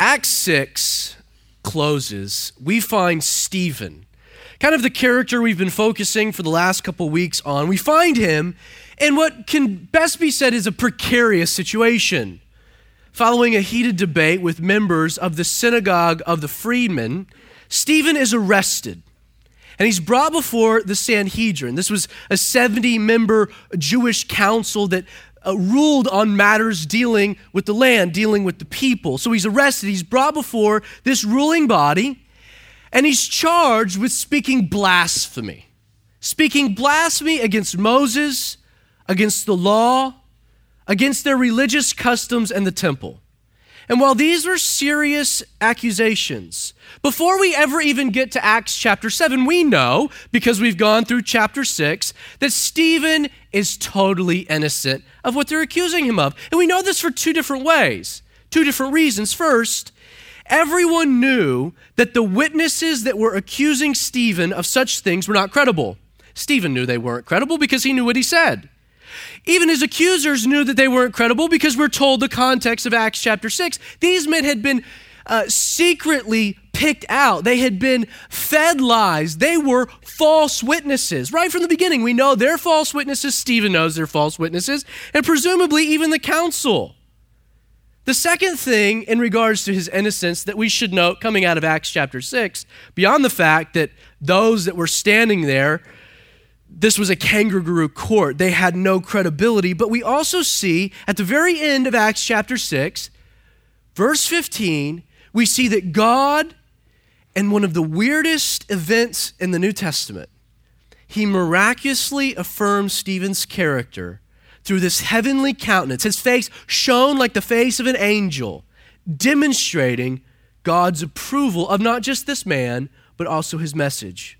Acts 6 closes, we find Stephen, kind of the character we've been focusing for the last couple weeks on. We find him in what can best be said is a precarious situation. Following a heated debate with members of the synagogue of the freedmen, Stephen is arrested and he's brought before the Sanhedrin. This was a 70 member Jewish council that uh, ruled on matters dealing with the land, dealing with the people. So he's arrested, he's brought before this ruling body, and he's charged with speaking blasphemy. Speaking blasphemy against Moses, against the law, against their religious customs and the temple. And while these were serious accusations, before we ever even get to Acts chapter 7, we know, because we've gone through chapter 6, that Stephen is totally innocent of what they're accusing him of. And we know this for two different ways, two different reasons. First, everyone knew that the witnesses that were accusing Stephen of such things were not credible. Stephen knew they weren't credible because he knew what he said. Even his accusers knew that they weren't credible because we're told the context of Acts chapter 6. These men had been uh, secretly picked out, they had been fed lies. They were false witnesses. Right from the beginning, we know they're false witnesses. Stephen knows they're false witnesses, and presumably even the council. The second thing in regards to his innocence that we should note coming out of Acts chapter 6, beyond the fact that those that were standing there this was a kangaroo court. They had no credibility. But we also see at the very end of Acts chapter 6, verse 15, we see that God, in one of the weirdest events in the New Testament, he miraculously affirms Stephen's character through this heavenly countenance. His face shone like the face of an angel, demonstrating God's approval of not just this man, but also his message.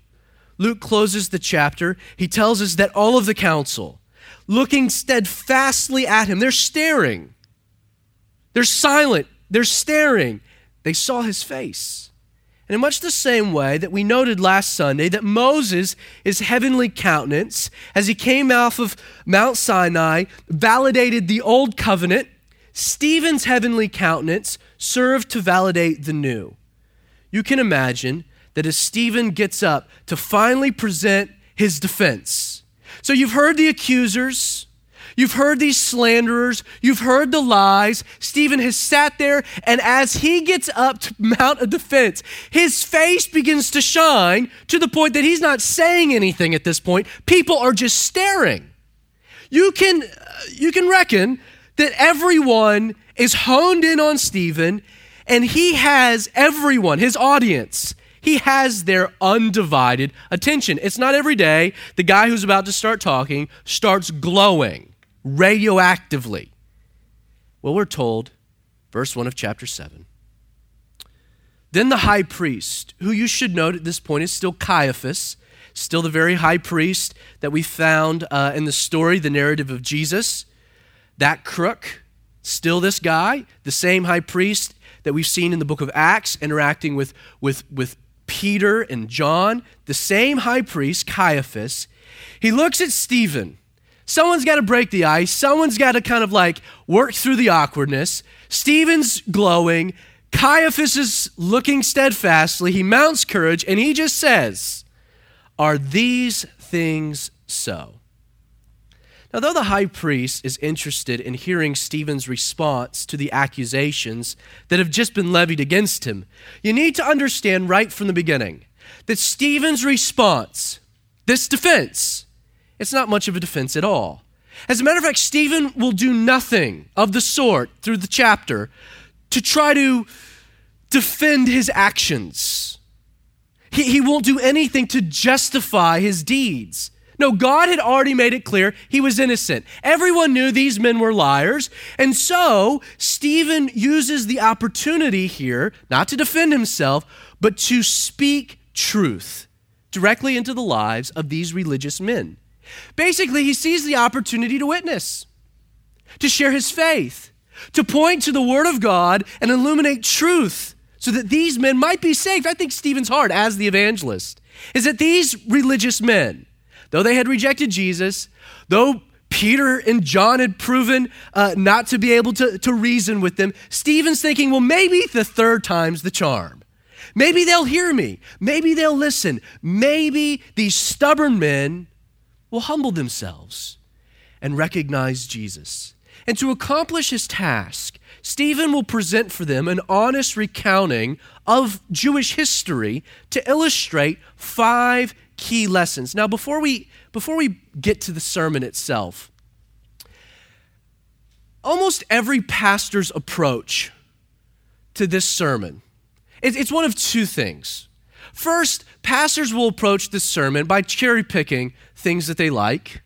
Luke closes the chapter. He tells us that all of the council, looking steadfastly at him, they're staring. They're silent. They're staring. They saw his face. And in much the same way that we noted last Sunday that Moses, his heavenly countenance, as he came off of Mount Sinai, validated the old covenant, Stephen's heavenly countenance served to validate the new. You can imagine that as Stephen gets up to finally present his defense. So you've heard the accusers, you've heard these slanderers, you've heard the lies. Stephen has sat there, and as he gets up to mount a defense, his face begins to shine to the point that he's not saying anything at this point. People are just staring. You can, uh, you can reckon that everyone is honed in on Stephen, and he has everyone, his audience, he has their undivided attention. It's not every day the guy who's about to start talking starts glowing radioactively. Well, we're told, verse 1 of chapter 7. Then the high priest, who you should note at this point is still Caiaphas, still the very high priest that we found uh, in the story, the narrative of Jesus, that crook, still this guy, the same high priest that we've seen in the book of Acts interacting with, with, with Peter and John, the same high priest, Caiaphas, he looks at Stephen. Someone's got to break the ice. Someone's got to kind of like work through the awkwardness. Stephen's glowing. Caiaphas is looking steadfastly. He mounts courage and he just says, Are these things so? Now, though the high priest is interested in hearing Stephen's response to the accusations that have just been levied against him, you need to understand right from the beginning that Stephen's response, this defense, it's not much of a defense at all. As a matter of fact, Stephen will do nothing of the sort through the chapter to try to defend his actions. He, he won't do anything to justify his deeds. No, God had already made it clear he was innocent. Everyone knew these men were liars. And so Stephen uses the opportunity here, not to defend himself, but to speak truth directly into the lives of these religious men. Basically, he sees the opportunity to witness, to share his faith, to point to the Word of God and illuminate truth so that these men might be saved. I think Stephen's heart, as the evangelist, is that these religious men, Though they had rejected Jesus, though Peter and John had proven uh, not to be able to, to reason with them. Stephen's thinking, well, maybe the third time's the charm. Maybe they'll hear me. Maybe they'll listen. Maybe these stubborn men will humble themselves and recognize Jesus. And to accomplish his task, Stephen will present for them an honest recounting of Jewish history to illustrate five key lessons. Now, before we, before we get to the sermon itself, almost every pastor's approach to this sermon, it's one of two things. First, pastors will approach this sermon by cherry picking things that they like,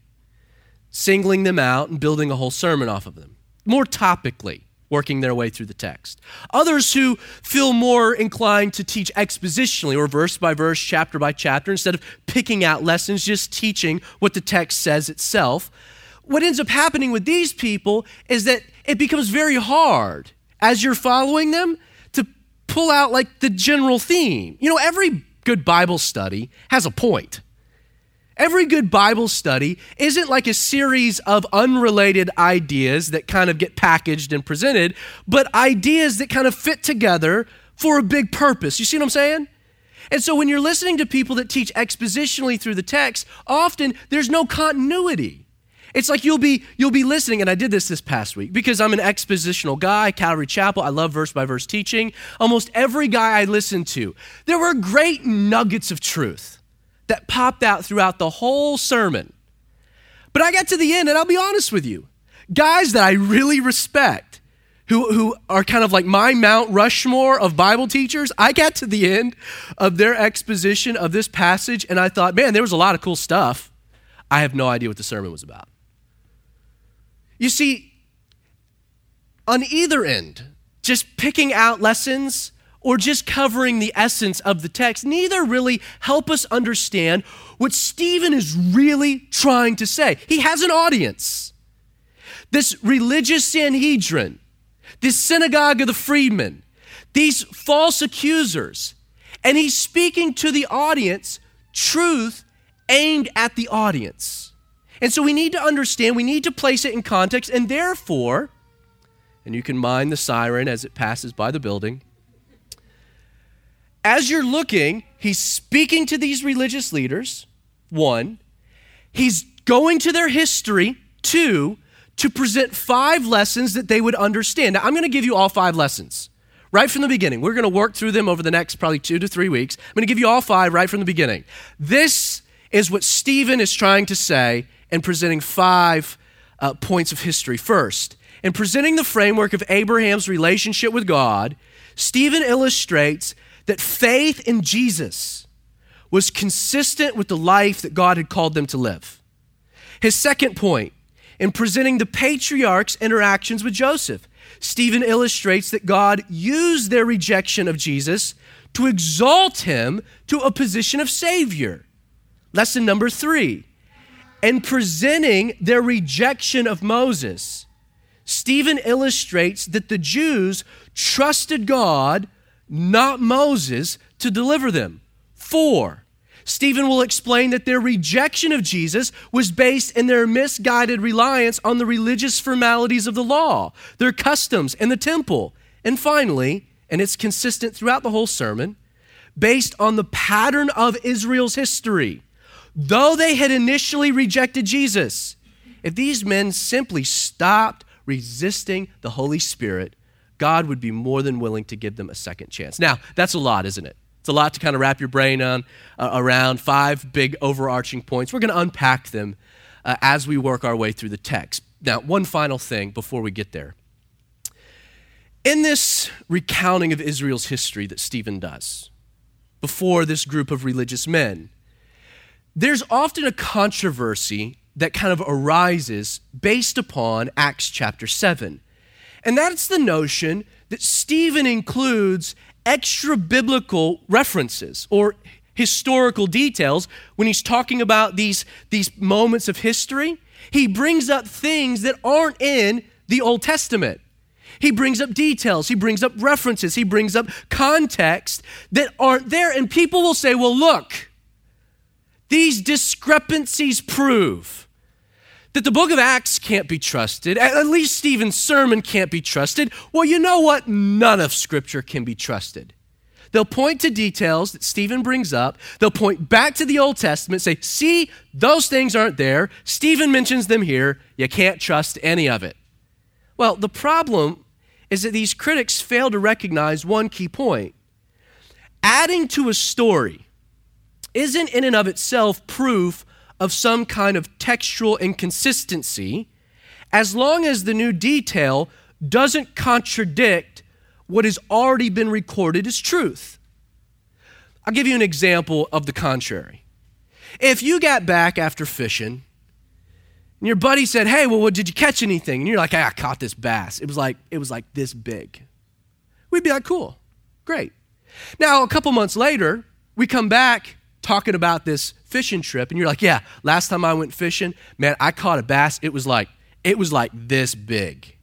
singling them out, and building a whole sermon off of them, more topically working their way through the text. Others who feel more inclined to teach expositionally or verse by verse, chapter by chapter, instead of picking out lessons, just teaching what the text says itself. What ends up happening with these people is that it becomes very hard as you're following them to pull out like the general theme. You know, every good Bible study has a point. Every good Bible study isn't like a series of unrelated ideas that kind of get packaged and presented, but ideas that kind of fit together for a big purpose. You see what I'm saying? And so when you're listening to people that teach expositionally through the text, often there's no continuity. It's like you'll be you'll be listening and I did this this past week because I'm an expositional guy, Calvary Chapel, I love verse by verse teaching. Almost every guy I listened to, there were great nuggets of truth that popped out throughout the whole sermon. But I got to the end, and I'll be honest with you guys that I really respect, who, who are kind of like my Mount Rushmore of Bible teachers, I got to the end of their exposition of this passage, and I thought, man, there was a lot of cool stuff. I have no idea what the sermon was about. You see, on either end, just picking out lessons or just covering the essence of the text, neither really help us understand what Stephen is really trying to say. He has an audience. This religious Sanhedrin, this synagogue of the freedmen, these false accusers, and he's speaking to the audience truth aimed at the audience. And so we need to understand, we need to place it in context, and therefore, and you can mind the siren as it passes by the building as you're looking, he's speaking to these religious leaders, one, he's going to their history, two, to present five lessons that they would understand. Now, I'm going to give you all five lessons right from the beginning. We're going to work through them over the next probably two to three weeks. I'm going to give you all five right from the beginning. This is what Stephen is trying to say in presenting five uh, points of history. First, in presenting the framework of Abraham's relationship with God, Stephen illustrates that faith in Jesus was consistent with the life that God had called them to live. His second point, in presenting the patriarchs' interactions with Joseph, Stephen illustrates that God used their rejection of Jesus to exalt him to a position of Savior. Lesson number three, in presenting their rejection of Moses, Stephen illustrates that the Jews trusted God not Moses, to deliver them. Four, Stephen will explain that their rejection of Jesus was based in their misguided reliance on the religious formalities of the law, their customs, and the temple. And finally, and it's consistent throughout the whole sermon, based on the pattern of Israel's history. Though they had initially rejected Jesus, if these men simply stopped resisting the Holy Spirit, God would be more than willing to give them a second chance. Now, that's a lot, isn't it? It's a lot to kind of wrap your brain on uh, around five big overarching points. We're going to unpack them uh, as we work our way through the text. Now, one final thing before we get there. In this recounting of Israel's history that Stephen does before this group of religious men, there's often a controversy that kind of arises based upon Acts chapter 7. And that's the notion that Stephen includes extra biblical references or historical details when he's talking about these, these moments of history. He brings up things that aren't in the Old Testament. He brings up details, he brings up references, he brings up context that aren't there. And people will say, well, look, these discrepancies prove that the book of Acts can't be trusted, at least Stephen's sermon can't be trusted, well, you know what? None of Scripture can be trusted. They'll point to details that Stephen brings up. They'll point back to the Old Testament, say, see, those things aren't there. Stephen mentions them here. You can't trust any of it. Well, the problem is that these critics fail to recognize one key point. Adding to a story isn't in and of itself proof of some kind of textual inconsistency as long as the new detail doesn't contradict what has already been recorded as truth. I'll give you an example of the contrary. If you got back after fishing and your buddy said, "Hey, well, what, did you catch anything?" and you're like, hey, "I caught this bass. It was like it was like this big." We'd be like, "Cool, great." Now, a couple months later, we come back talking about this fishing trip, and you're like, "Yeah, last time I went fishing, man, I caught a bass. It was like it was like this big."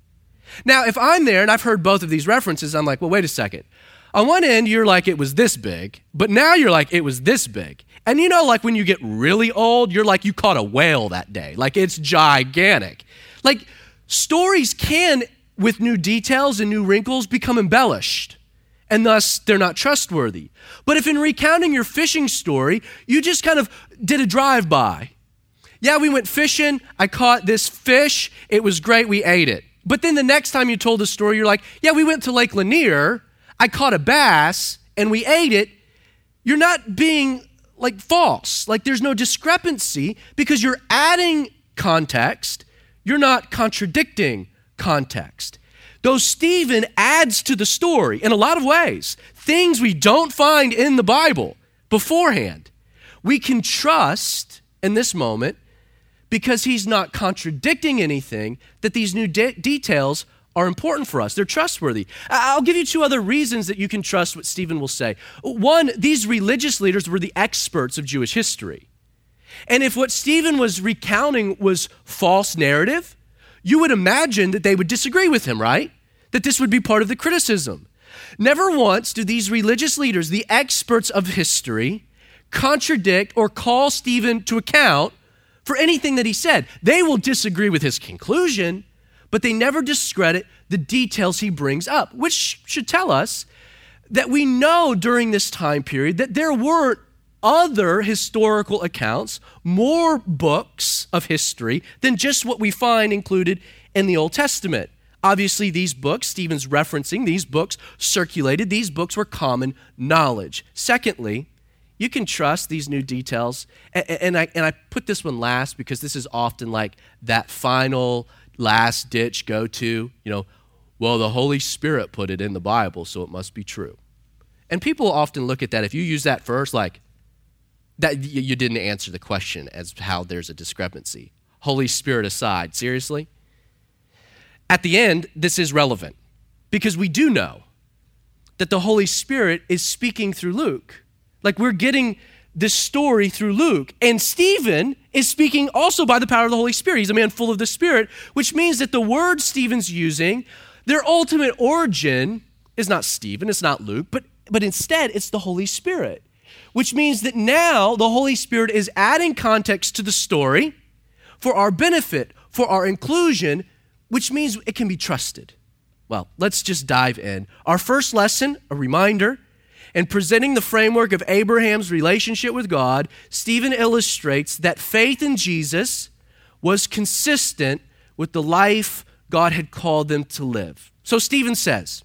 Now, if I'm there and I've heard both of these references, I'm like, well, wait a second. On one end, you're like, it was this big, but now you're like, it was this big. And you know, like when you get really old, you're like, you caught a whale that day. Like it's gigantic. Like stories can, with new details and new wrinkles, become embellished. And thus, they're not trustworthy. But if in recounting your fishing story, you just kind of did a drive by, yeah, we went fishing, I caught this fish, it was great, we ate it. But then the next time you told the story, you're like, yeah, we went to Lake Lanier, I caught a bass, and we ate it. You're not being like false. Like there's no discrepancy because you're adding context, you're not contradicting context. Though Stephen adds to the story in a lot of ways, things we don't find in the Bible beforehand. We can trust in this moment because he's not contradicting anything, that these new de- details are important for us. They're trustworthy. I'll give you two other reasons that you can trust what Stephen will say. One, these religious leaders were the experts of Jewish history. And if what Stephen was recounting was false narrative, you would imagine that they would disagree with him, right? That this would be part of the criticism. Never once do these religious leaders, the experts of history, contradict or call Stephen to account for anything that he said. They will disagree with his conclusion, but they never discredit the details he brings up, which should tell us that we know during this time period that there were other historical accounts, more books of history than just what we find included in the Old Testament. Obviously, these books, Stephen's referencing, these books circulated, these books were common knowledge. Secondly, you can trust these new details. And, I, and I put this one last because this is often like that final last ditch go to, you know, well, the Holy Spirit put it in the Bible, so it must be true. And people often look at that. If you use that first, like, that you didn't answer the question as how there's a discrepancy. Holy Spirit aside, seriously? At the end, this is relevant because we do know that the Holy Spirit is speaking through Luke. Like we're getting this story through Luke. And Stephen is speaking also by the power of the Holy Spirit. He's a man full of the Spirit, which means that the word Stephen's using, their ultimate origin is not Stephen, it's not Luke, but, but instead it's the Holy Spirit, which means that now the Holy Spirit is adding context to the story for our benefit, for our inclusion, which means it can be trusted. Well, let's just dive in. Our first lesson, a reminder, in presenting the framework of Abraham's relationship with God, Stephen illustrates that faith in Jesus was consistent with the life God had called them to live. So Stephen says,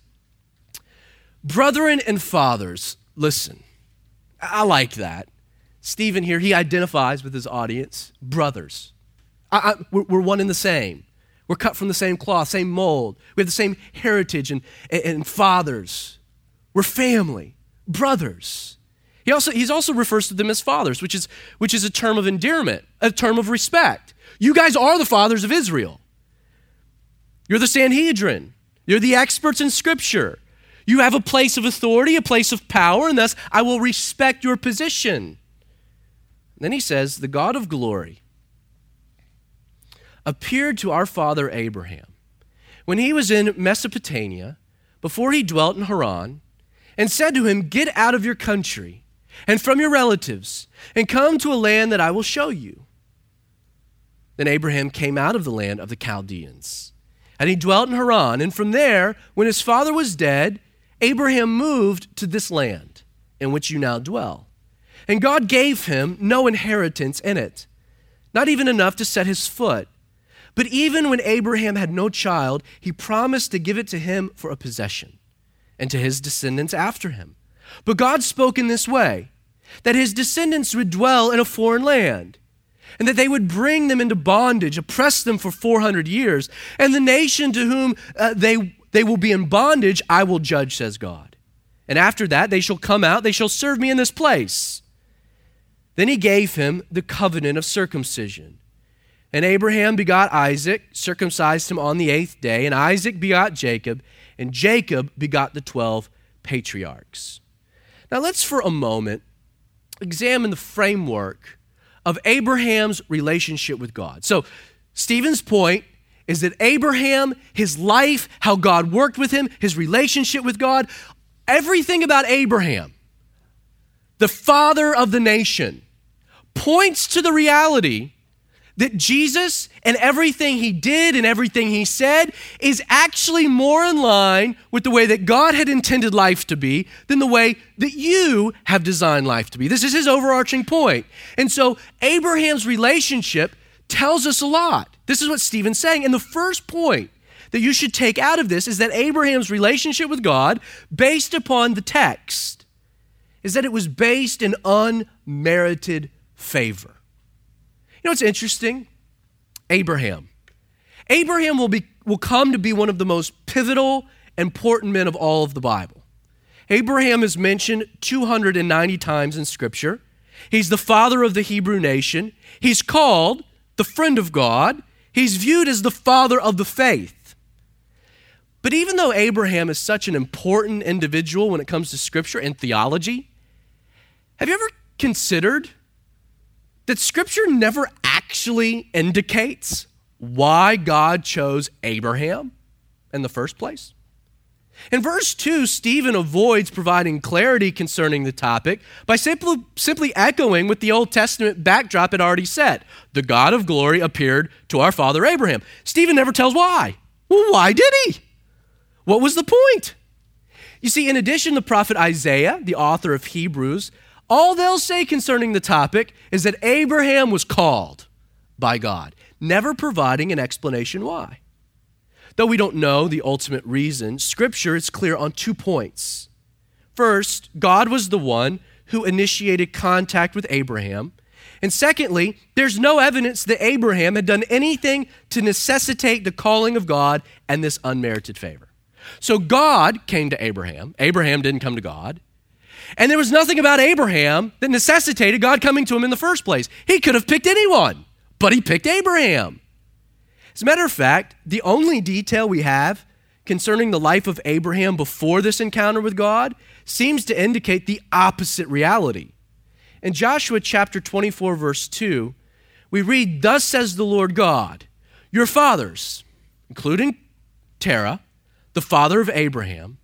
Brethren and fathers, listen. I like that. Stephen here, he identifies with his audience, brothers. I, I, we're, we're, one and the same. We're cut from the same cloth, same mold. We have the same heritage and, and, and fathers. We're family brothers. He also, he's also refers to them as fathers, which is, which is a term of endearment, a term of respect. You guys are the fathers of Israel. You're the Sanhedrin. You're the experts in Scripture. You have a place of authority, a place of power, and thus I will respect your position. then he says, The God of glory appeared to our father Abraham when he was in Mesopotamia, before he dwelt in Haran and said to him, Get out of your country and from your relatives and come to a land that I will show you. Then Abraham came out of the land of the Chaldeans, and he dwelt in Haran. And from there, when his father was dead, Abraham moved to this land in which you now dwell. And God gave him no inheritance in it, not even enough to set his foot. But even when Abraham had no child, he promised to give it to him for a possession and to his descendants after him. But God spoke in this way that his descendants would dwell in a foreign land and that they would bring them into bondage, oppress them for 400 years. And the nation to whom uh, they, they will be in bondage, I will judge, says God. And after that, they shall come out, they shall serve me in this place. Then he gave him the covenant of circumcision. And Abraham begot Isaac, circumcised him on the eighth day, and Isaac begot Jacob, and Jacob begot the 12 patriarchs. Now let's for a moment examine the framework of Abraham's relationship with God. So, Stephen's point is that Abraham, his life, how God worked with him, his relationship with God, everything about Abraham, the father of the nation, points to the reality that Jesus and everything he did and everything he said is actually more in line with the way that God had intended life to be than the way that you have designed life to be. This is his overarching point. And so Abraham's relationship tells us a lot. This is what Stephen's saying. And the first point that you should take out of this is that Abraham's relationship with God, based upon the text, is that it was based in unmerited favor. You know what's interesting? Abraham. Abraham will, be, will come to be one of the most pivotal, important men of all of the Bible. Abraham is mentioned 290 times in Scripture. He's the father of the Hebrew nation. He's called the friend of God. He's viewed as the father of the faith. But even though Abraham is such an important individual when it comes to Scripture and theology, have you ever considered that Scripture never actually indicates why God chose Abraham in the first place. In verse 2, Stephen avoids providing clarity concerning the topic by simply, simply echoing what the Old Testament backdrop had already said. The God of glory appeared to our father Abraham. Stephen never tells why. Well, why did he? What was the point? You see, in addition, the prophet Isaiah, the author of Hebrews, all they'll say concerning the topic is that Abraham was called by God, never providing an explanation why. Though we don't know the ultimate reason, Scripture is clear on two points. First, God was the one who initiated contact with Abraham. And secondly, there's no evidence that Abraham had done anything to necessitate the calling of God and this unmerited favor. So God came to Abraham. Abraham didn't come to God. And there was nothing about Abraham that necessitated God coming to him in the first place. He could have picked anyone, but he picked Abraham. As a matter of fact, the only detail we have concerning the life of Abraham before this encounter with God seems to indicate the opposite reality. In Joshua chapter 24, verse 2, we read, Thus says the Lord God, your fathers, including Terah, the father of Abraham,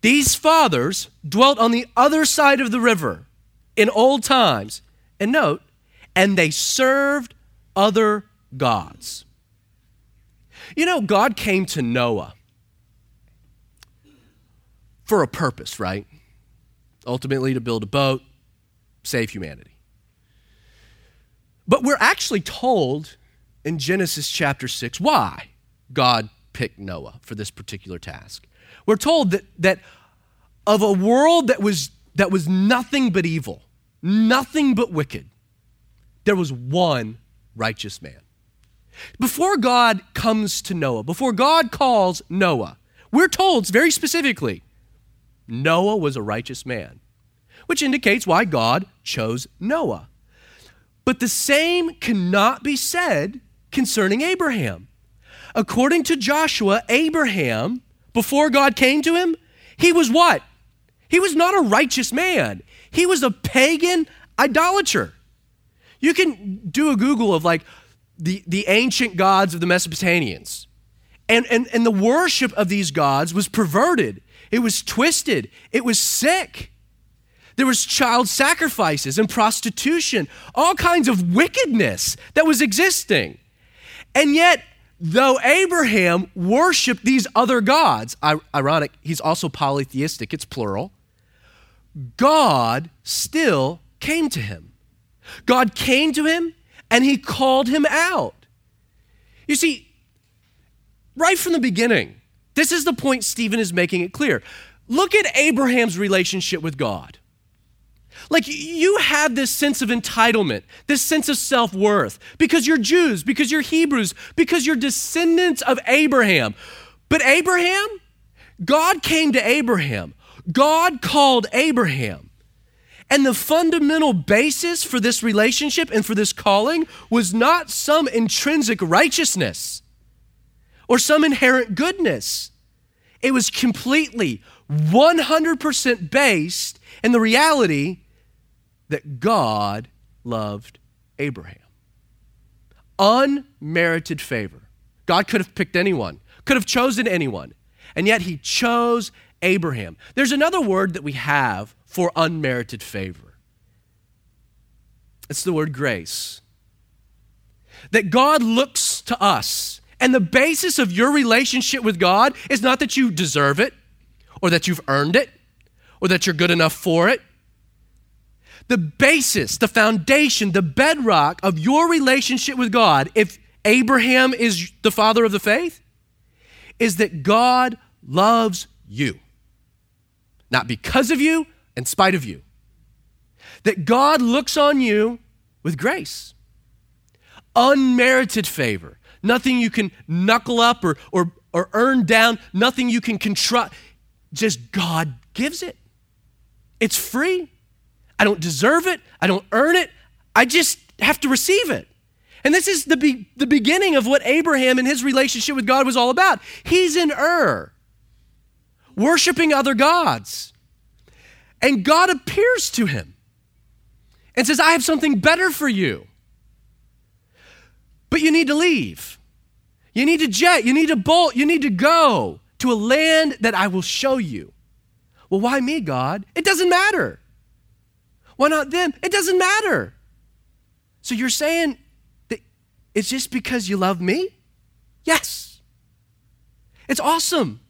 these fathers dwelt on the other side of the river in old times. And note, and they served other gods. You know, God came to Noah for a purpose, right? Ultimately, to build a boat, save humanity. But we're actually told in Genesis chapter 6 why God picked Noah for this particular task. We're told that, that of a world that was, that was nothing but evil, nothing but wicked, there was one righteous man. Before God comes to Noah, before God calls Noah, we're told very specifically Noah was a righteous man, which indicates why God chose Noah. But the same cannot be said concerning Abraham. According to Joshua, Abraham before God came to him, he was what? He was not a righteous man. He was a pagan idolater. You can do a Google of like the, the ancient gods of the Mesopotamians. And, and, and the worship of these gods was perverted, it was twisted, it was sick. There was child sacrifices and prostitution, all kinds of wickedness that was existing. And yet, though Abraham worshiped these other gods, ironic, he's also polytheistic, it's plural, God still came to him. God came to him and he called him out. You see, right from the beginning, this is the point Stephen is making it clear. Look at Abraham's relationship with God. Like you have this sense of entitlement, this sense of self worth, because you're Jews, because you're Hebrews, because you're descendants of Abraham. But Abraham, God came to Abraham, God called Abraham. And the fundamental basis for this relationship and for this calling was not some intrinsic righteousness or some inherent goodness. It was completely 100% based in the reality that God loved Abraham. Unmerited favor. God could have picked anyone, could have chosen anyone, and yet he chose Abraham. There's another word that we have for unmerited favor it's the word grace. That God looks to us, and the basis of your relationship with God is not that you deserve it, or that you've earned it, or that you're good enough for it the basis, the foundation, the bedrock of your relationship with God, if Abraham is the father of the faith, is that God loves you. Not because of you, in spite of you. That God looks on you with grace, unmerited favor, nothing you can knuckle up or, or, or earn down, nothing you can control. Just God gives it. It's free. I don't deserve it. I don't earn it. I just have to receive it. And this is the, be- the beginning of what Abraham and his relationship with God was all about. He's in Ur, worshiping other gods. And God appears to him and says, I have something better for you. But you need to leave. You need to jet. You need to bolt. You need to go to a land that I will show you. Well, why me, God? It doesn't matter. Why not them? It doesn't matter. So you're saying that it's just because you love me? Yes. It's awesome.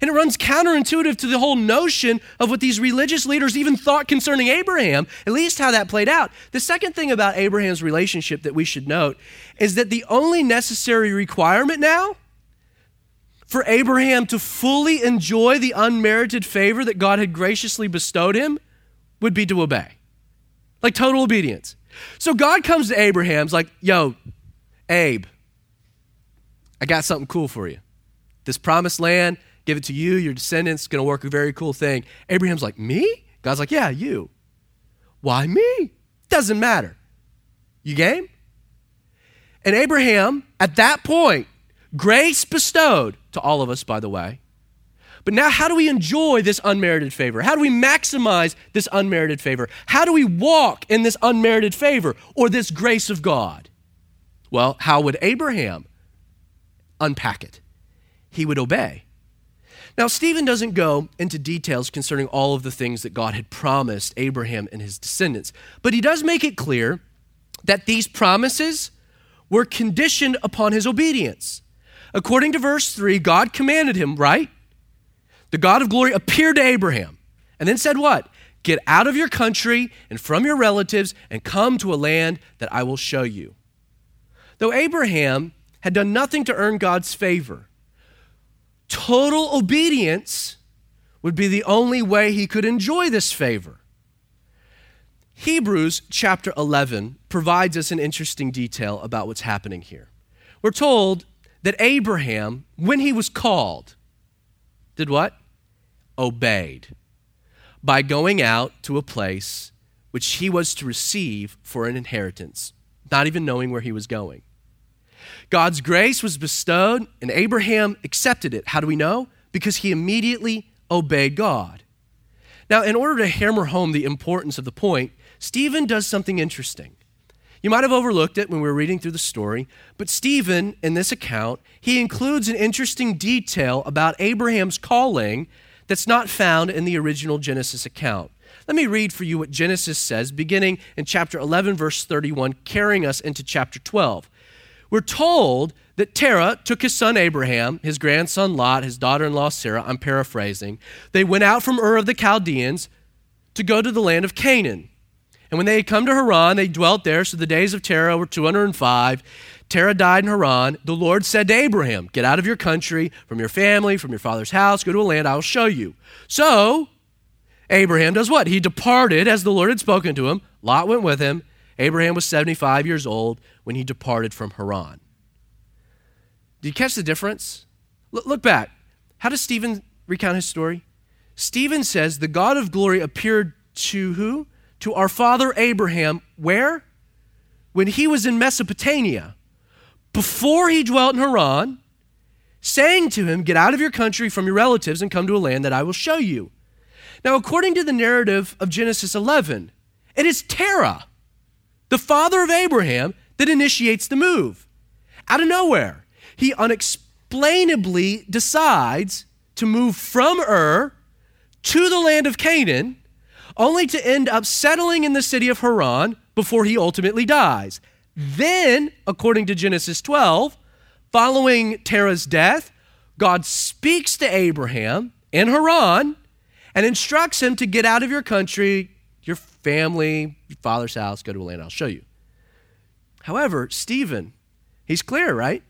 And it runs counterintuitive to the whole notion of what these religious leaders even thought concerning Abraham, at least how that played out. The second thing about Abraham's relationship that we should note is that the only necessary requirement now for Abraham to fully enjoy the unmerited favor that God had graciously bestowed him would be to obey like total obedience. So God comes to Abraham's like, yo, Abe, I got something cool for you. This promised land, give it to you, your descendants, gonna work a very cool thing. Abraham's like, me? God's like, yeah, you. Why me? Doesn't matter. You game? And Abraham, at that point, grace bestowed to all of us, by the way, but now, how do we enjoy this unmerited favor? How do we maximize this unmerited favor? How do we walk in this unmerited favor or this grace of God? Well, how would Abraham unpack it? He would obey. Now, Stephen doesn't go into details concerning all of the things that God had promised Abraham and his descendants, but he does make it clear that these promises were conditioned upon his obedience. According to verse 3, God commanded him, right? the God of glory appeared to Abraham and then said, What? Get out of your country and from your relatives and come to a land that I will show you. Though Abraham had done nothing to earn God's favor, total obedience would be the only way he could enjoy this favor. Hebrews chapter 11 provides us an interesting detail about what's happening here. We're told that Abraham, when he was called, did what? obeyed by going out to a place which he was to receive for an inheritance, not even knowing where he was going. God's grace was bestowed, and Abraham accepted it. How do we know? Because he immediately obeyed God. Now, in order to hammer home the importance of the point, Stephen does something interesting. You might have overlooked it when we were reading through the story, but Stephen, in this account, he includes an interesting detail about Abraham's calling that's not found in the original Genesis account. Let me read for you what Genesis says, beginning in chapter 11, verse 31, carrying us into chapter 12. We're told that Terah took his son Abraham, his grandson Lot, his daughter in law Sarah, I'm paraphrasing. They went out from Ur of the Chaldeans to go to the land of Canaan. And when they had come to Haran, they dwelt there. So the days of Terah were 205. Terah died in Haran. The Lord said to Abraham, Get out of your country, from your family, from your father's house, go to a land I will show you. So Abraham does what? He departed as the Lord had spoken to him. Lot went with him. Abraham was 75 years old when he departed from Haran. Do you catch the difference? look back. How does Stephen recount his story? Stephen says, The God of glory appeared to who? To our father Abraham. Where? When he was in Mesopotamia. Before he dwelt in Haran, saying to him, Get out of your country from your relatives and come to a land that I will show you. Now, according to the narrative of Genesis 11, it is Terah, the father of Abraham, that initiates the move. Out of nowhere, he unexplainably decides to move from Ur to the land of Canaan, only to end up settling in the city of Haran before he ultimately dies. Then, according to Genesis 12, following Terah's death, God speaks to Abraham in Haran and instructs him to get out of your country, your family, your father's house, go to a land I'll show you. However, Stephen, he's clear, right?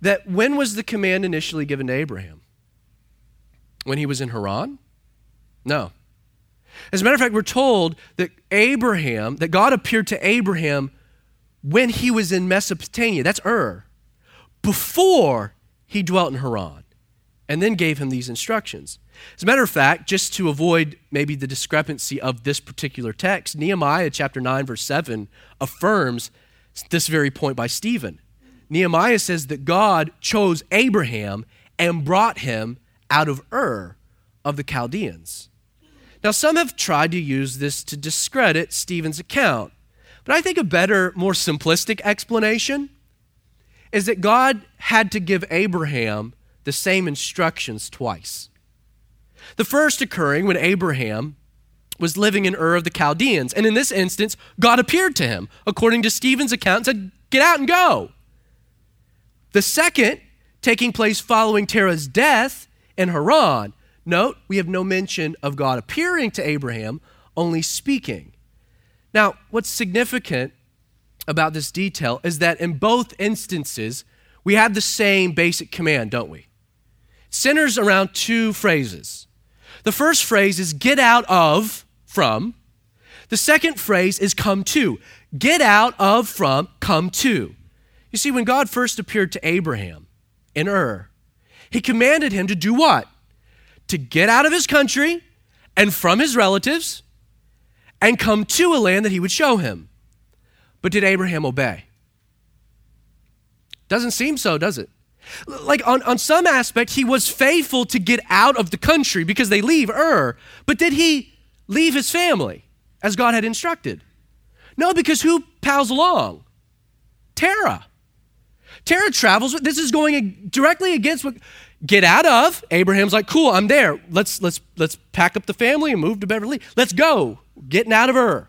That when was the command initially given to Abraham? When he was in Haran? No. As a matter of fact, we're told that Abraham, that God appeared to Abraham when he was in Mesopotamia. That's Ur. Before he dwelt in Haran, and then gave him these instructions. As a matter of fact, just to avoid maybe the discrepancy of this particular text, Nehemiah chapter 9, verse 7 affirms this very point by Stephen. Nehemiah says that God chose Abraham and brought him out of Ur of the Chaldeans. Now, some have tried to use this to discredit Stephen's account, but I think a better, more simplistic explanation is that God had to give Abraham the same instructions twice. The first occurring when Abraham was living in Ur of the Chaldeans. And in this instance, God appeared to him, according to Stephen's account, and said, Get out and go. The second, taking place following Terah's death in Haran. Note, we have no mention of God appearing to Abraham, only speaking. Now, what's significant about this detail is that in both instances, we have the same basic command, don't we? Centers around two phrases the first phrase is get out of, from. The second phrase is come to. Get out of, from, come to. You see, when God first appeared to Abraham in Ur, he commanded him to do what? To get out of his country and from his relatives and come to a land that he would show him. But did Abraham obey? Doesn't seem so, does it? Like on, on some aspect, he was faithful to get out of the country because they leave Ur. But did he leave his family as God had instructed? No, because who pals along? Terah. Terah travels. This is going directly against what get out of. Abraham's like, cool, I'm there. Let's let's let's pack up the family and move to Beverly. Let's go. Getting out of Ur.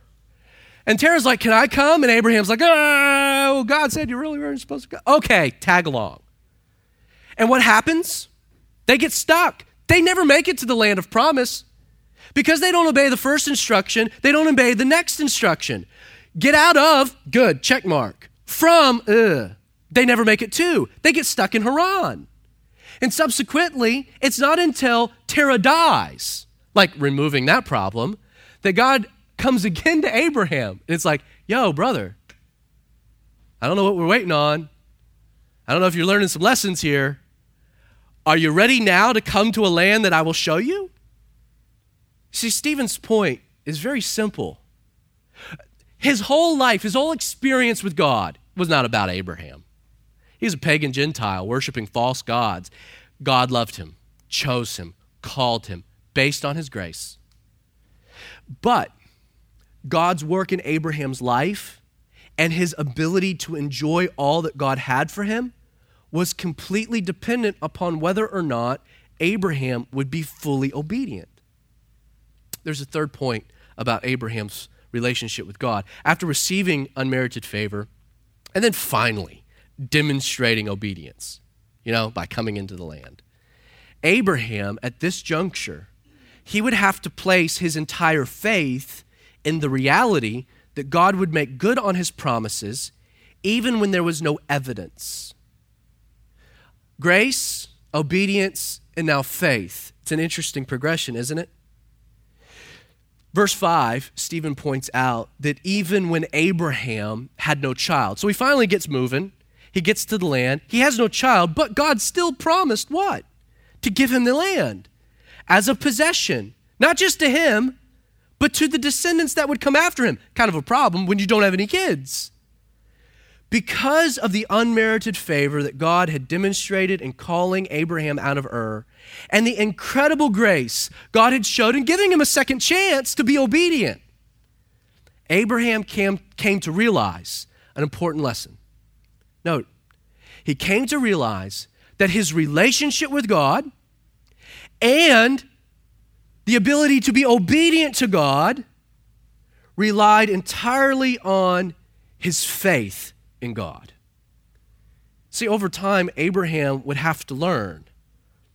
And Terah's like, can I come? And Abraham's like, oh, God said you really weren't supposed to go. Okay, tag along. And what happens? They get stuck. They never make it to the land of promise. Because they don't obey the first instruction, they don't obey the next instruction. Get out of, good, check mark. From, ugh, they never make it to. They get stuck in Haran. And subsequently, it's not until Terah dies, like removing that problem, that God comes again to Abraham. And it's like, yo, brother, I don't know what we're waiting on. I don't know if you're learning some lessons here. Are you ready now to come to a land that I will show you? See, Stephen's point is very simple. His whole life, his whole experience with God was not about Abraham. He was a pagan Gentile worshiping false gods. God loved him, chose him, called him based on his grace. But God's work in Abraham's life and his ability to enjoy all that God had for him was completely dependent upon whether or not Abraham would be fully obedient. There's a third point about Abraham's relationship with God. After receiving unmerited favor, and then finally demonstrating obedience, you know, by coming into the land. Abraham, at this juncture, he would have to place his entire faith in the reality that God would make good on his promises even when there was no evidence. Grace, obedience, and now faith. It's an interesting progression, isn't it? Verse 5, Stephen points out that even when Abraham had no child, so he finally gets moving, he gets to the land, he has no child, but God still promised what? To give him the land as a possession, not just to him, but to the descendants that would come after him. Kind of a problem when you don't have any kids. Because of the unmerited favor that God had demonstrated in calling Abraham out of Ur, and the incredible grace God had showed in giving him a second chance to be obedient, Abraham came, came to realize an important lesson. Note, he came to realize that his relationship with God and the ability to be obedient to God relied entirely on his faith in God. See, over time, Abraham would have to learn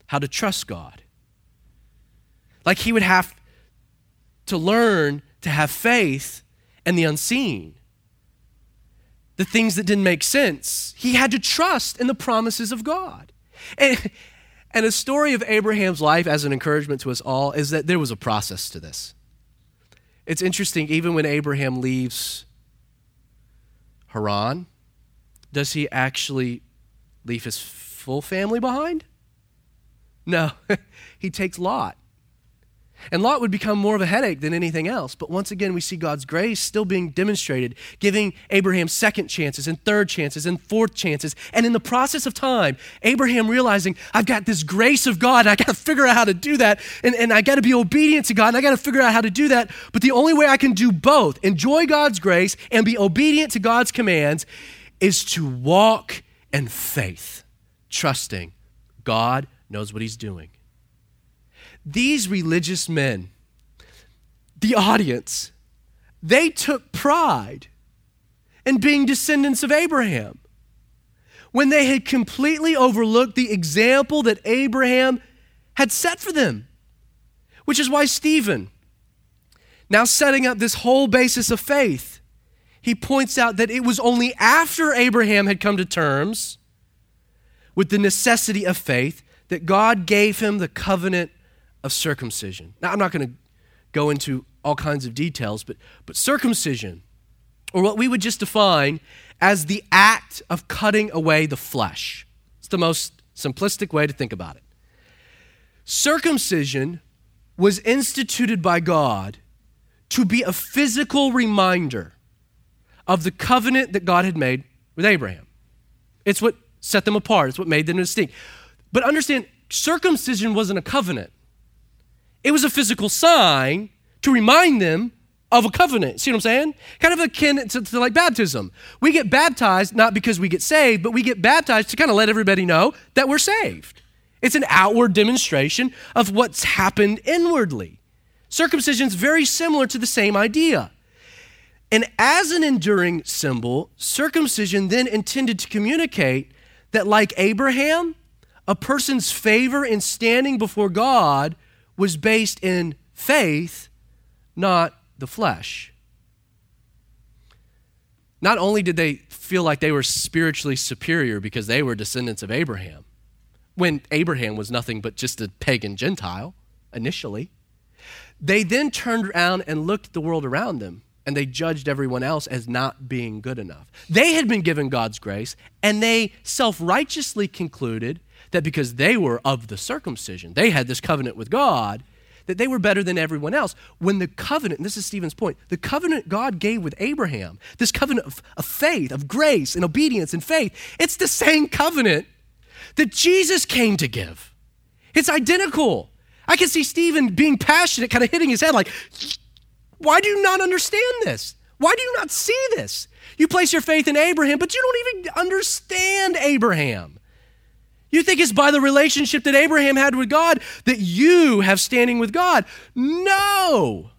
how to trust God. Like he would have to learn to have faith in the unseen, the things that didn't make sense. He had to trust in the promises of God. And, and a story of Abraham's life as an encouragement to us all is that there was a process to this. It's interesting, even when Abraham leaves Haran, does he actually leave his full family behind? No, he takes Lot. And Lot would become more of a headache than anything else. But once again, we see God's grace still being demonstrated, giving Abraham second chances and third chances and fourth chances. And in the process of time, Abraham realizing, I've got this grace of God, and I got to figure out how to do that. And, and I got to be obedient to God, and I got to figure out how to do that. But the only way I can do both, enjoy God's grace and be obedient to God's commands, is to walk in faith, trusting God knows what he's doing. These religious men, the audience, they took pride in being descendants of Abraham when they had completely overlooked the example that Abraham had set for them. Which is why Stephen, now setting up this whole basis of faith, he points out that it was only after Abraham had come to terms with the necessity of faith that God gave him the covenant of circumcision. Now, I'm not going to go into all kinds of details, but, but circumcision, or what we would just define as the act of cutting away the flesh. It's the most simplistic way to think about it. Circumcision was instituted by God to be a physical reminder of the covenant that God had made with Abraham. It's what set them apart, it's what made them distinct. But understand, circumcision wasn't a covenant. It was a physical sign to remind them of a covenant. See what I'm saying? Kind of akin to, to, like baptism. We get baptized not because we get saved, but we get baptized to kind of let everybody know that we're saved. It's an outward demonstration of what's happened inwardly. Circumcision is very similar to the same idea. And as an enduring symbol, circumcision then intended to communicate that, like Abraham, a person's favor in standing before God was based in faith, not the flesh. Not only did they feel like they were spiritually superior because they were descendants of Abraham, when Abraham was nothing but just a pagan Gentile initially, they then turned around and looked at the world around them and they judged everyone else as not being good enough. They had been given God's grace and they self righteously concluded that because they were of the circumcision, they had this covenant with God, that they were better than everyone else. When the covenant, this is Stephen's point, the covenant God gave with Abraham, this covenant of, of faith, of grace and obedience and faith, it's the same covenant that Jesus came to give. It's identical. I can see Stephen being passionate, kind of hitting his head like, why do you not understand this? Why do you not see this? You place your faith in Abraham, but you don't even understand Abraham. You think it's by the relationship that Abraham had with God that you have standing with God. No.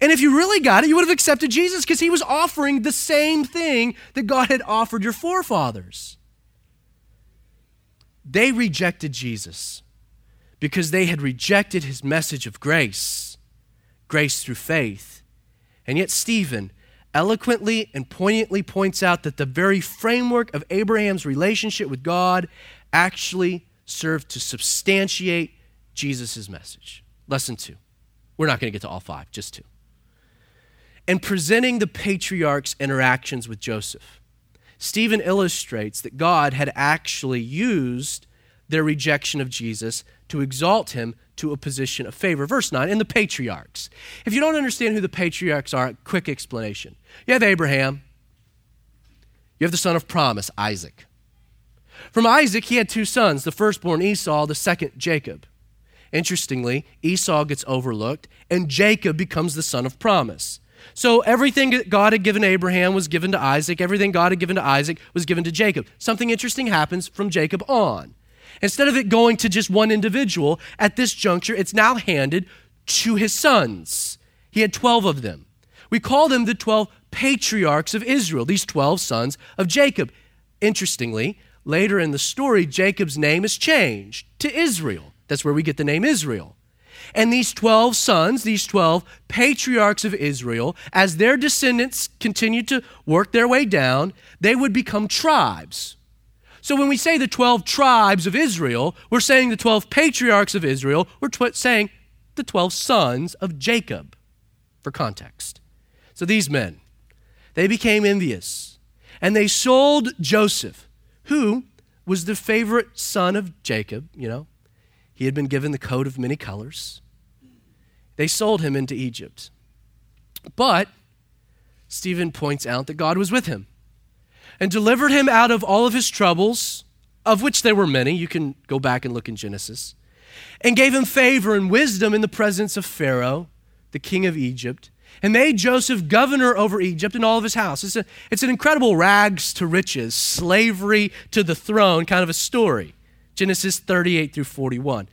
And if you really got it, you would have accepted Jesus because he was offering the same thing that God had offered your forefathers. They rejected Jesus because they had rejected his message of grace, grace through faith. And yet, Stephen eloquently and poignantly points out that the very framework of Abraham's relationship with God actually served to substantiate Jesus' message. Lesson two. We're not going to get to all five, just two. And presenting the patriarch's interactions with Joseph. Stephen illustrates that God had actually used their rejection of Jesus to exalt him to a position of favor. Verse 9, in the patriarchs. If you don't understand who the patriarchs are, quick explanation. You have Abraham, you have the son of promise, Isaac. From Isaac, he had two sons, the firstborn Esau, the second Jacob. Interestingly, Esau gets overlooked, and Jacob becomes the son of promise. So everything God had given Abraham was given to Isaac. Everything God had given to Isaac was given to Jacob. Something interesting happens from Jacob on. Instead of it going to just one individual, at this juncture, it's now handed to his sons. He had 12 of them. We call them the 12 patriarchs of Israel, these 12 sons of Jacob. Interestingly, later in the story, Jacob's name is changed to Israel. That's where we get the name Israel. And these 12 sons, these 12 patriarchs of Israel, as their descendants continued to work their way down, they would become tribes. So when we say the 12 tribes of Israel, we're saying the 12 patriarchs of Israel, we're tw- saying the 12 sons of Jacob, for context. So these men, they became envious, and they sold Joseph, who was the favorite son of Jacob, you know. He had been given the coat of many colors. They sold him into Egypt. But Stephen points out that God was with him and delivered him out of all of his troubles, of which there were many. You can go back and look in Genesis. And gave him favor and wisdom in the presence of Pharaoh, the king of Egypt, and made Joseph governor over Egypt and all of his house. It's, a, it's an incredible rags to riches, slavery to the throne kind of a story. Genesis 38 through 41.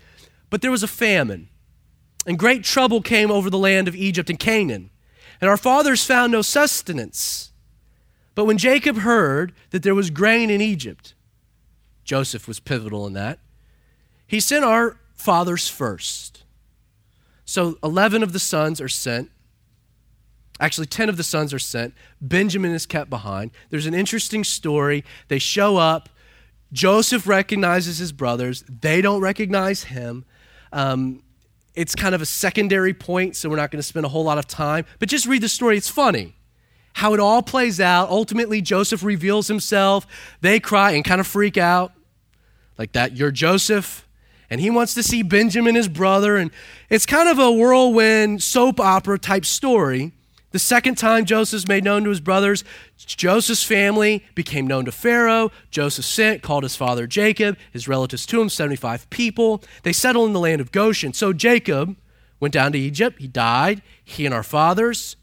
But there was a famine, and great trouble came over the land of Egypt and Canaan. And our fathers found no sustenance. But when Jacob heard that there was grain in Egypt, Joseph was pivotal in that, he sent our fathers first. So 11 of the sons are sent. Actually, 10 of the sons are sent. Benjamin is kept behind. There's an interesting story. They show up. Joseph recognizes his brothers, they don't recognize him. Um, it's kind of a secondary point, so we're not going to spend a whole lot of time. But just read the story, it's funny how it all plays out. Ultimately, Joseph reveals himself. They cry and kind of freak out like that. You're Joseph. And he wants to see Benjamin, his brother. And it's kind of a whirlwind soap opera type story. The second time Joseph's made known to his brothers, Joseph's family became known to Pharaoh. Joseph sent, called his father Jacob, his relatives to him, 75 people. They settled in the land of Goshen. So Jacob went down to Egypt. He died, he and our fathers.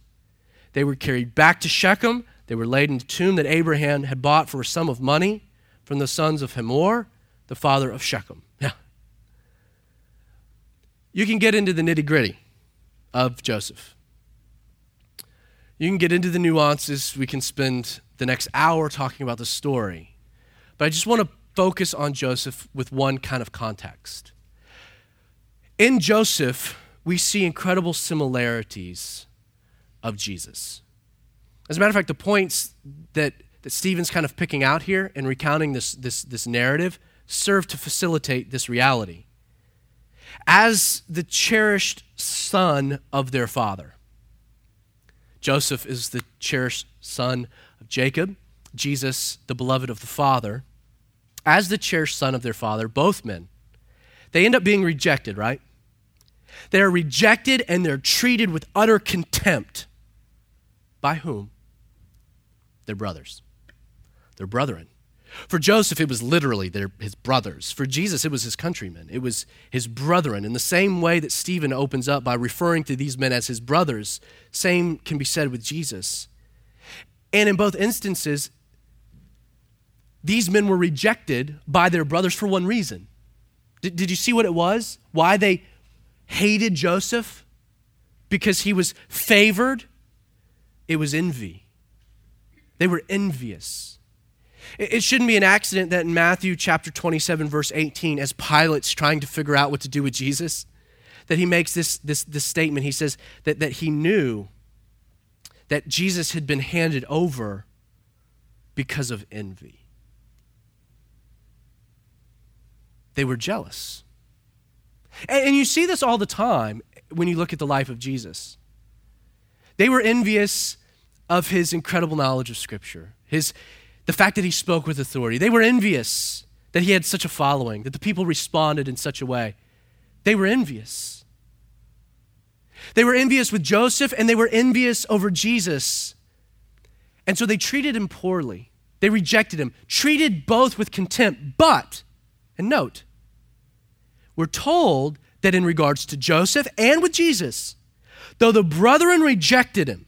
They were carried back to Shechem. They were laid in the tomb that Abraham had bought for a sum of money from the sons of Hamor, the father of Shechem. Yeah. You can get into the nitty gritty of Joseph. You can get into the nuances. We can spend the next hour talking about the story. But I just want to focus on Joseph with one kind of context. In Joseph, we see incredible similarities of Jesus. As a matter of fact, the points that, that Stephen's kind of picking out here and recounting this, this, this narrative serve to facilitate this reality. As the cherished son of their father, Joseph is the cherished son of Jacob, Jesus, the beloved of the Father. As the cherished son of their father, both men, they end up being rejected, right? They are rejected and they're treated with utter contempt by whom? Their brothers, their brethren. For Joseph, it was literally their, his brothers. For Jesus, it was his countrymen. It was his brethren. In the same way that Stephen opens up by referring to these men as his brothers, same can be said with Jesus. And in both instances, these men were rejected by their brothers for one reason. Did, did you see what it was? Why they hated Joseph? because he was favored, it was envy. They were envious. It shouldn't be an accident that in Matthew chapter 27, verse 18, as Pilate's trying to figure out what to do with Jesus, that he makes this, this, this statement. He says that, that he knew that Jesus had been handed over because of envy. They were jealous. And, and you see this all the time when you look at the life of Jesus. They were envious of his incredible knowledge of Scripture, his, the fact that he spoke with authority. They were envious that he had such a following, that the people responded in such a way. They were envious. They were envious with Joseph and they were envious over Jesus. And so they treated him poorly. They rejected him, treated both with contempt. But, and note, we're told that in regards to Joseph and with Jesus, though the brethren rejected him,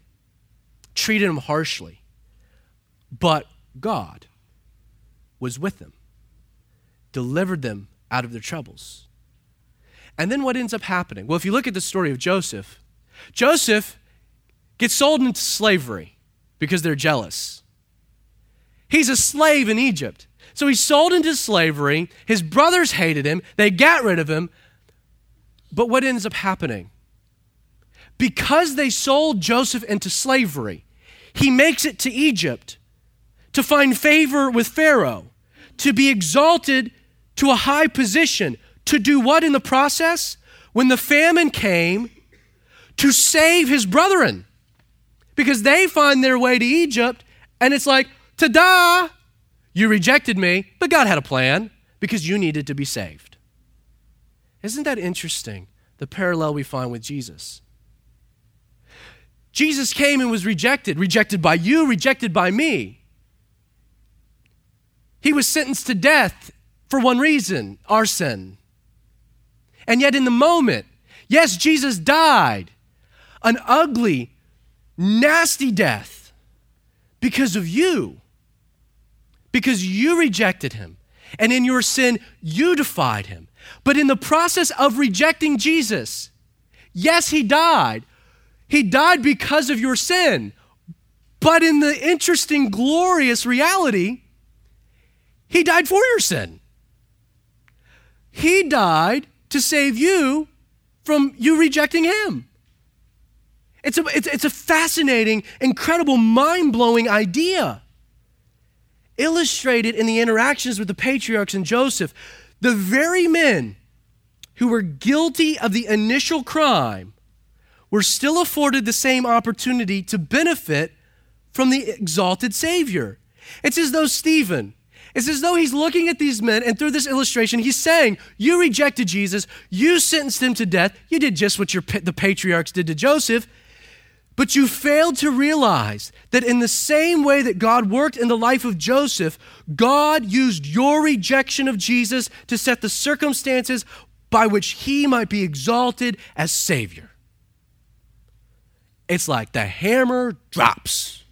treated him harshly, but God was with them, delivered them out of their troubles. And then what ends up happening? Well, if you look at the story of Joseph, Joseph gets sold into slavery because they're jealous. He's a slave in Egypt. So he's sold into slavery. His brothers hated him. They got rid of him. But what ends up happening? Because they sold Joseph into slavery, he makes it to Egypt to find favor with Pharaoh, to be exalted to a high position, to do what in the process? When the famine came, to save his brethren. Because they find their way to Egypt, and it's like, ta da! You rejected me, but God had a plan because you needed to be saved. Isn't that interesting? The parallel we find with Jesus. Jesus came and was rejected, rejected by you, rejected by me. He was sentenced to death for one reason our sin. And yet, in the moment, yes, Jesus died an ugly, nasty death because of you because you rejected him. And in your sin, you defied him. But in the process of rejecting Jesus, yes, he died. He died because of your sin. But in the interesting, glorious reality, he died for your sin. He died to save you from you rejecting him. It's a, it's, it's a fascinating, incredible, mind blowing idea illustrated in the interactions with the patriarchs and Joseph. The very men who were guilty of the initial crime were still afforded the same opportunity to benefit from the exalted Savior. It's as though Stephen, it's as though he's looking at these men, and through this illustration, he's saying, You rejected Jesus, you sentenced him to death, you did just what your, the patriarchs did to Joseph. But you failed to realize that in the same way that God worked in the life of Joseph, God used your rejection of Jesus to set the circumstances by which he might be exalted as Savior. It's like the hammer drops.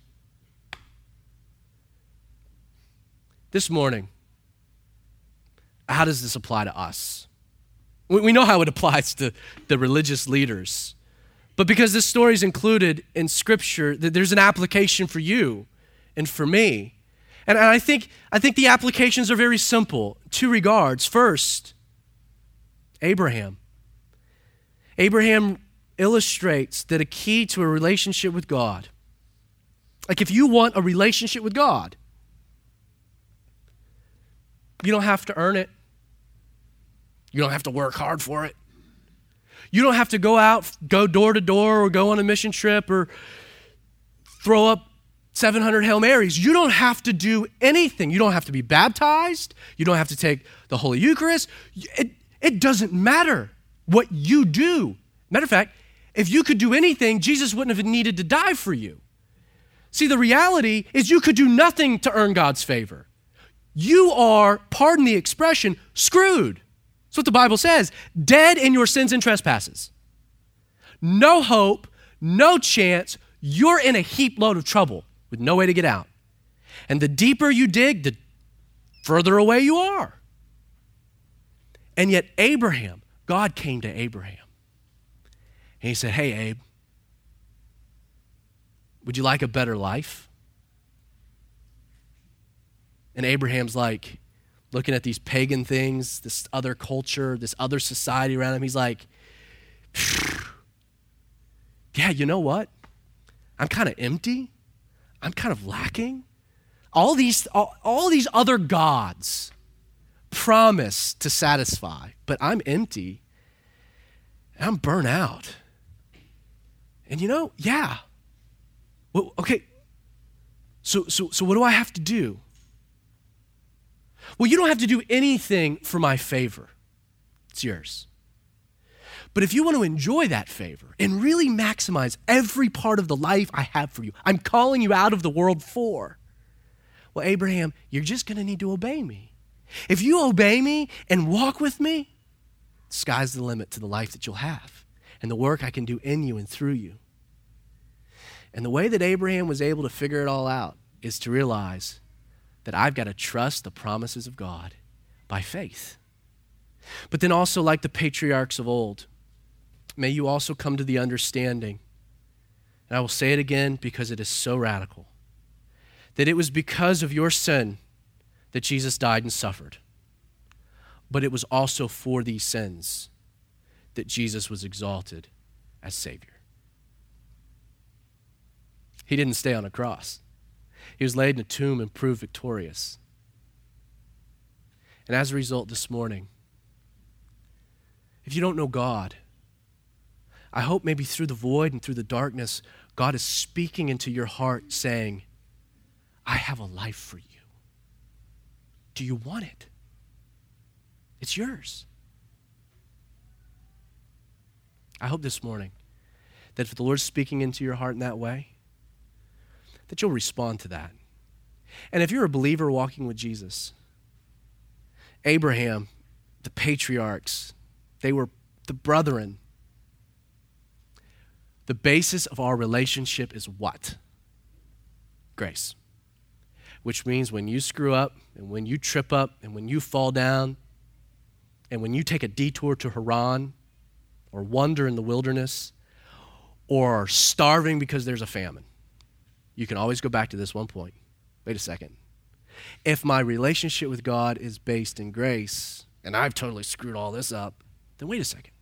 This morning, how does this apply to us? We know how it applies to the religious leaders but because this story is included in Scripture, there's an application for you and for me. And I think, I think the applications are very simple. Two regards. First, Abraham. Abraham illustrates that a key to a relationship with God, like if you want a relationship with God, you don't have to earn it, you don't have to work hard for it. You don't have to go out, go door to door, or go on a mission trip, or throw up 700 Hail Marys. You don't have to do anything. You don't have to be baptized. You don't have to take the Holy Eucharist. It, it doesn't matter what you do. Matter of fact, if you could do anything, Jesus wouldn't have needed to die for you. See, the reality is you could do nothing to earn God's favor. You are, pardon the expression, screwed. That's what the Bible says dead in your sins and trespasses. No hope, no chance. You're in a heap load of trouble with no way to get out. And the deeper you dig, the further away you are. And yet, Abraham, God came to Abraham. And he said, Hey, Abe, Would you like a better life? And Abraham's like looking at these pagan things, this other culture, this other society around him. He's like, yeah, you know what? I'm kind of empty. I'm kind of lacking. All these, all, all these other gods promise to satisfy, but I'm empty. I'm burnt out. And you know, yeah. Well, okay. So, so, so what do I have to do? Well, you don't have to do anything for my favor. It's yours. But if you want to enjoy that favor and really maximize every part of the life I have for you, I'm calling you out of the world for. Well, Abraham, you're just going to need to obey me. If you obey me and walk with me, sky's the limit to the life that you'll have and the work I can do in you and through you. And the way that Abraham was able to figure it all out is to realize that I've got to trust the promises of God by faith. But then also, like the patriarchs of old, may you also come to the understanding, and I will say it again because it is so radical, that it was because of your sin that Jesus died and suffered. But it was also for these sins that Jesus was exalted as Savior. He didn't stay on a cross. He was laid in a tomb and proved victorious. And as a result, this morning, if you don't know God, I hope maybe through the void and through the darkness, God is speaking into your heart saying, I have a life for you. Do you want it? It's yours. I hope this morning that if the Lord's speaking into your heart in that way, that you'll respond to that. And if you're a believer walking with Jesus, Abraham, the patriarchs, they were the brethren. The basis of our relationship is what? Grace. Which means when you screw up and when you trip up and when you fall down and when you take a detour to Haran or wander in the wilderness or are starving because there's a famine, you can always go back to this one point. Wait a second. If my relationship with God is based in grace, and I've totally screwed all this up, then wait a second.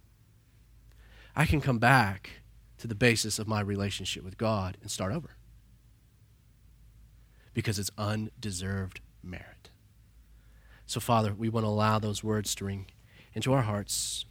I can come back to the basis of my relationship with God and start over. Because it's undeserved merit. So, Father, we want to allow those words to ring into our hearts